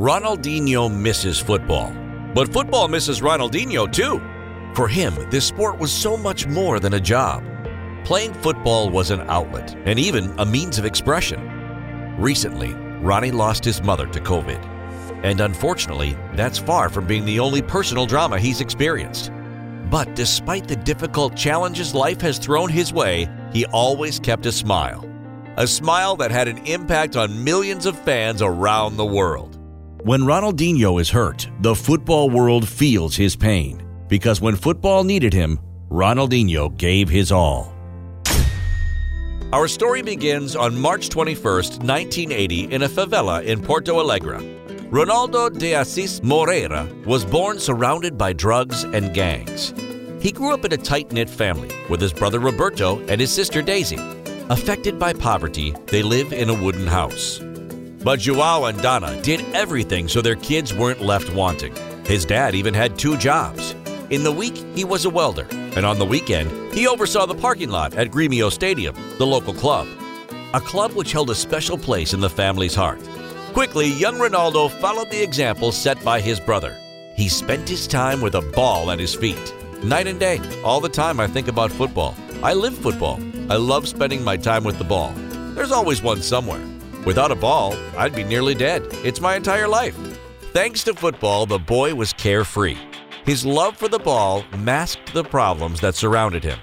Ronaldinho misses football. But football misses Ronaldinho too. For him, this sport was so much more than a job. Playing football was an outlet and even a means of expression. Recently, Ronnie lost his mother to COVID. And unfortunately, that's far from being the only personal drama he's experienced. But despite the difficult challenges life has thrown his way, he always kept a smile. A smile that had an impact on millions of fans around the world. When Ronaldinho is hurt, the football world feels his pain because when football needed him, Ronaldinho gave his all. Our story begins on March 21, 1980, in a favela in Porto Alegre. Ronaldo de Assis Moreira was born surrounded by drugs and gangs. He grew up in a tight knit family with his brother Roberto and his sister Daisy. Affected by poverty, they live in a wooden house. But Joao and Donna did everything so their kids weren't left wanting. His dad even had two jobs. In the week, he was a welder, and on the weekend, he oversaw the parking lot at Gremio Stadium, the local club. A club which held a special place in the family's heart. Quickly, young Ronaldo followed the example set by his brother. He spent his time with a ball at his feet. Night and day, all the time I think about football. I live football. I love spending my time with the ball. There's always one somewhere. Without a ball, I'd be nearly dead. It's my entire life. Thanks to football, the boy was carefree. His love for the ball masked the problems that surrounded him.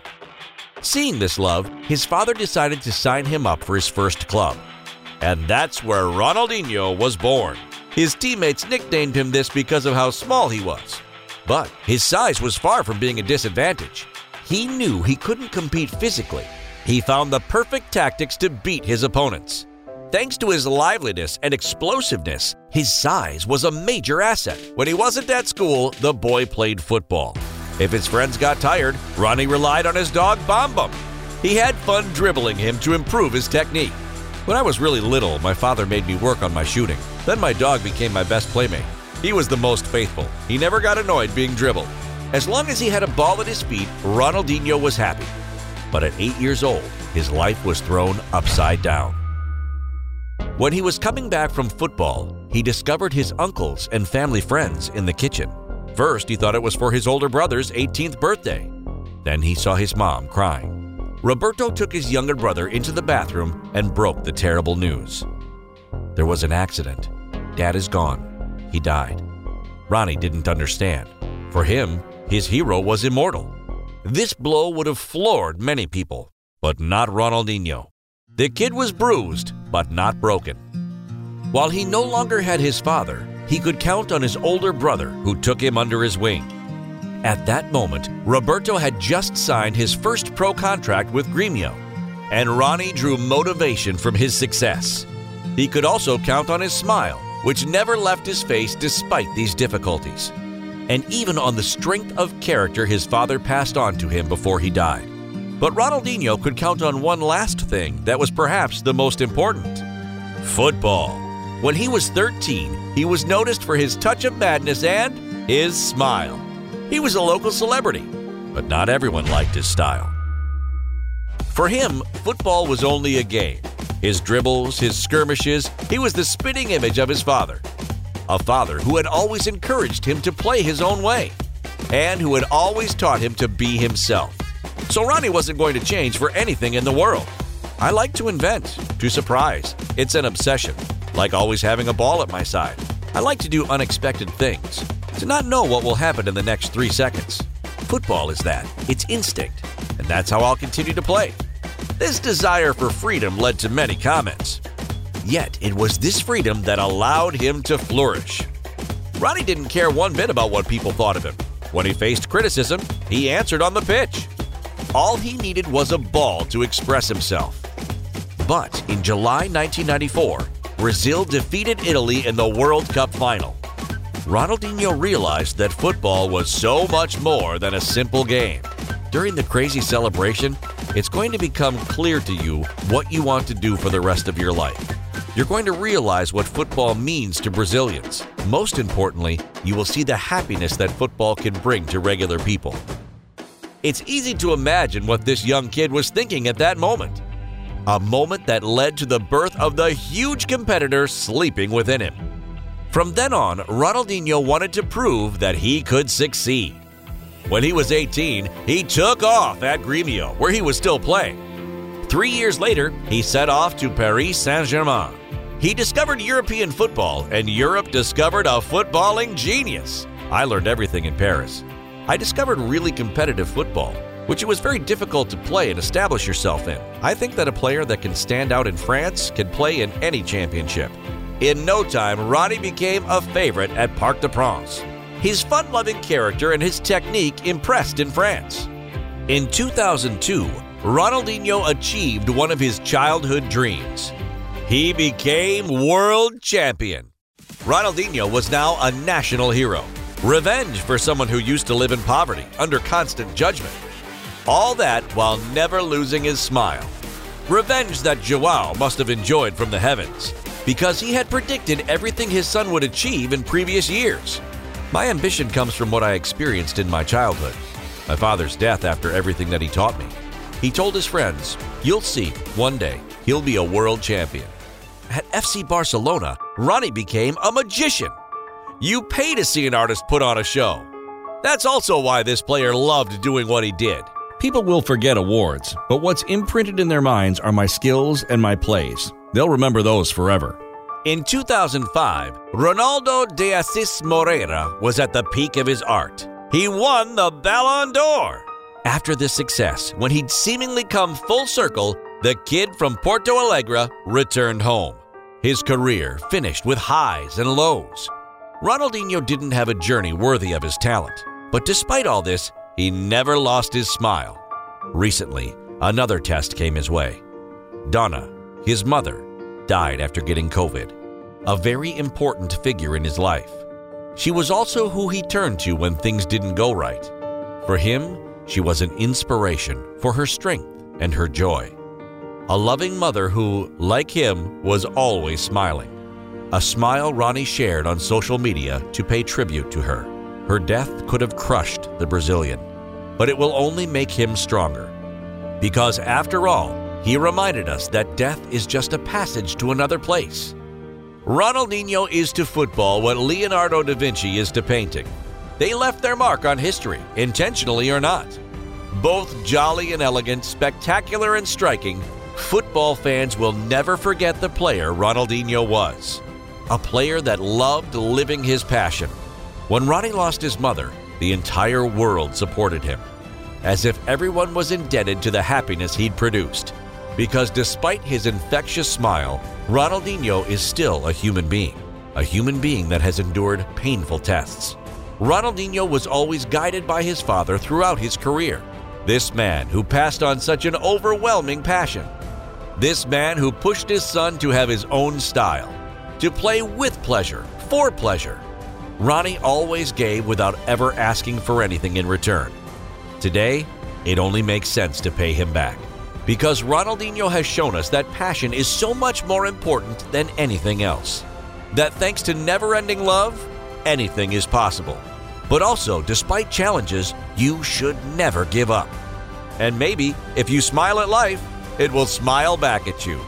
Seeing this love, his father decided to sign him up for his first club. And that's where Ronaldinho was born. His teammates nicknamed him this because of how small he was. But his size was far from being a disadvantage. He knew he couldn't compete physically. He found the perfect tactics to beat his opponents. Thanks to his liveliness and explosiveness, his size was a major asset. When he wasn't at school, the boy played football. If his friends got tired, Ronnie relied on his dog Bam. He had fun dribbling him to improve his technique. When I was really little, my father made me work on my shooting. Then my dog became my best playmate. He was the most faithful. He never got annoyed being dribbled. As long as he had a ball at his feet, Ronaldinho was happy. But at eight years old, his life was thrown upside down. When he was coming back from football, he discovered his uncles and family friends in the kitchen. First, he thought it was for his older brother's 18th birthday. Then he saw his mom crying. Roberto took his younger brother into the bathroom and broke the terrible news. There was an accident. Dad is gone. He died. Ronnie didn't understand. For him, his hero was immortal. This blow would have floored many people, but not Ronaldinho. The kid was bruised, but not broken. While he no longer had his father, he could count on his older brother who took him under his wing. At that moment, Roberto had just signed his first pro contract with Gremio, and Ronnie drew motivation from his success. He could also count on his smile, which never left his face despite these difficulties, and even on the strength of character his father passed on to him before he died. But Ronaldinho could count on one last thing that was perhaps the most important football. When he was 13, he was noticed for his touch of madness and his smile. He was a local celebrity, but not everyone liked his style. For him, football was only a game. His dribbles, his skirmishes, he was the spitting image of his father. A father who had always encouraged him to play his own way, and who had always taught him to be himself. So Ronnie wasn't going to change for anything in the world. I like to invent, to surprise. It's an obsession, like always having a ball at my side. I like to do unexpected things, to not know what will happen in the next three seconds. Football is that, it's instinct, and that's how I'll continue to play. This desire for freedom led to many comments. Yet, it was this freedom that allowed him to flourish. Ronnie didn't care one bit about what people thought of him. When he faced criticism, he answered on the pitch. All he needed was a ball to express himself. But in July 1994, Brazil defeated Italy in the World Cup final. Ronaldinho realized that football was so much more than a simple game. During the crazy celebration, it's going to become clear to you what you want to do for the rest of your life. You're going to realize what football means to Brazilians. Most importantly, you will see the happiness that football can bring to regular people. It's easy to imagine what this young kid was thinking at that moment. A moment that led to the birth of the huge competitor sleeping within him. From then on, Ronaldinho wanted to prove that he could succeed. When he was 18, he took off at Gremio, where he was still playing. Three years later, he set off to Paris Saint Germain. He discovered European football, and Europe discovered a footballing genius. I learned everything in Paris. I discovered really competitive football, which it was very difficult to play and establish yourself in. I think that a player that can stand out in France can play in any championship. In no time, Ronnie became a favorite at Parc des Princes. His fun loving character and his technique impressed in France. In 2002, Ronaldinho achieved one of his childhood dreams. He became world champion. Ronaldinho was now a national hero. Revenge for someone who used to live in poverty, under constant judgment. All that while never losing his smile. Revenge that Joao must have enjoyed from the heavens, because he had predicted everything his son would achieve in previous years. My ambition comes from what I experienced in my childhood. My father's death after everything that he taught me. He told his friends, You'll see, one day, he'll be a world champion. At FC Barcelona, Ronnie became a magician. You pay to see an artist put on a show. That's also why this player loved doing what he did. People will forget awards, but what's imprinted in their minds are my skills and my plays. They'll remember those forever. In 2005, Ronaldo de Assis Moreira was at the peak of his art. He won the Ballon d'Or. After this success, when he'd seemingly come full circle, the kid from Porto Alegre returned home. His career finished with highs and lows. Ronaldinho didn't have a journey worthy of his talent, but despite all this, he never lost his smile. Recently, another test came his way. Donna, his mother, died after getting COVID a very important figure in his life. She was also who he turned to when things didn't go right. For him, she was an inspiration for her strength and her joy. A loving mother who, like him, was always smiling. A smile Ronnie shared on social media to pay tribute to her. Her death could have crushed the Brazilian, but it will only make him stronger. Because after all, he reminded us that death is just a passage to another place. Ronaldinho is to football what Leonardo da Vinci is to painting. They left their mark on history, intentionally or not. Both jolly and elegant, spectacular and striking, football fans will never forget the player Ronaldinho was. A player that loved living his passion. When Ronnie lost his mother, the entire world supported him, as if everyone was indebted to the happiness he'd produced. Because despite his infectious smile, Ronaldinho is still a human being, a human being that has endured painful tests. Ronaldinho was always guided by his father throughout his career. This man who passed on such an overwhelming passion. This man who pushed his son to have his own style, to play with pleasure, for pleasure. Ronnie always gave without ever asking for anything in return. Today, it only makes sense to pay him back because Ronaldinho has shown us that passion is so much more important than anything else. That thanks to never ending love, anything is possible. But also, despite challenges, you should never give up. And maybe, if you smile at life, it will smile back at you.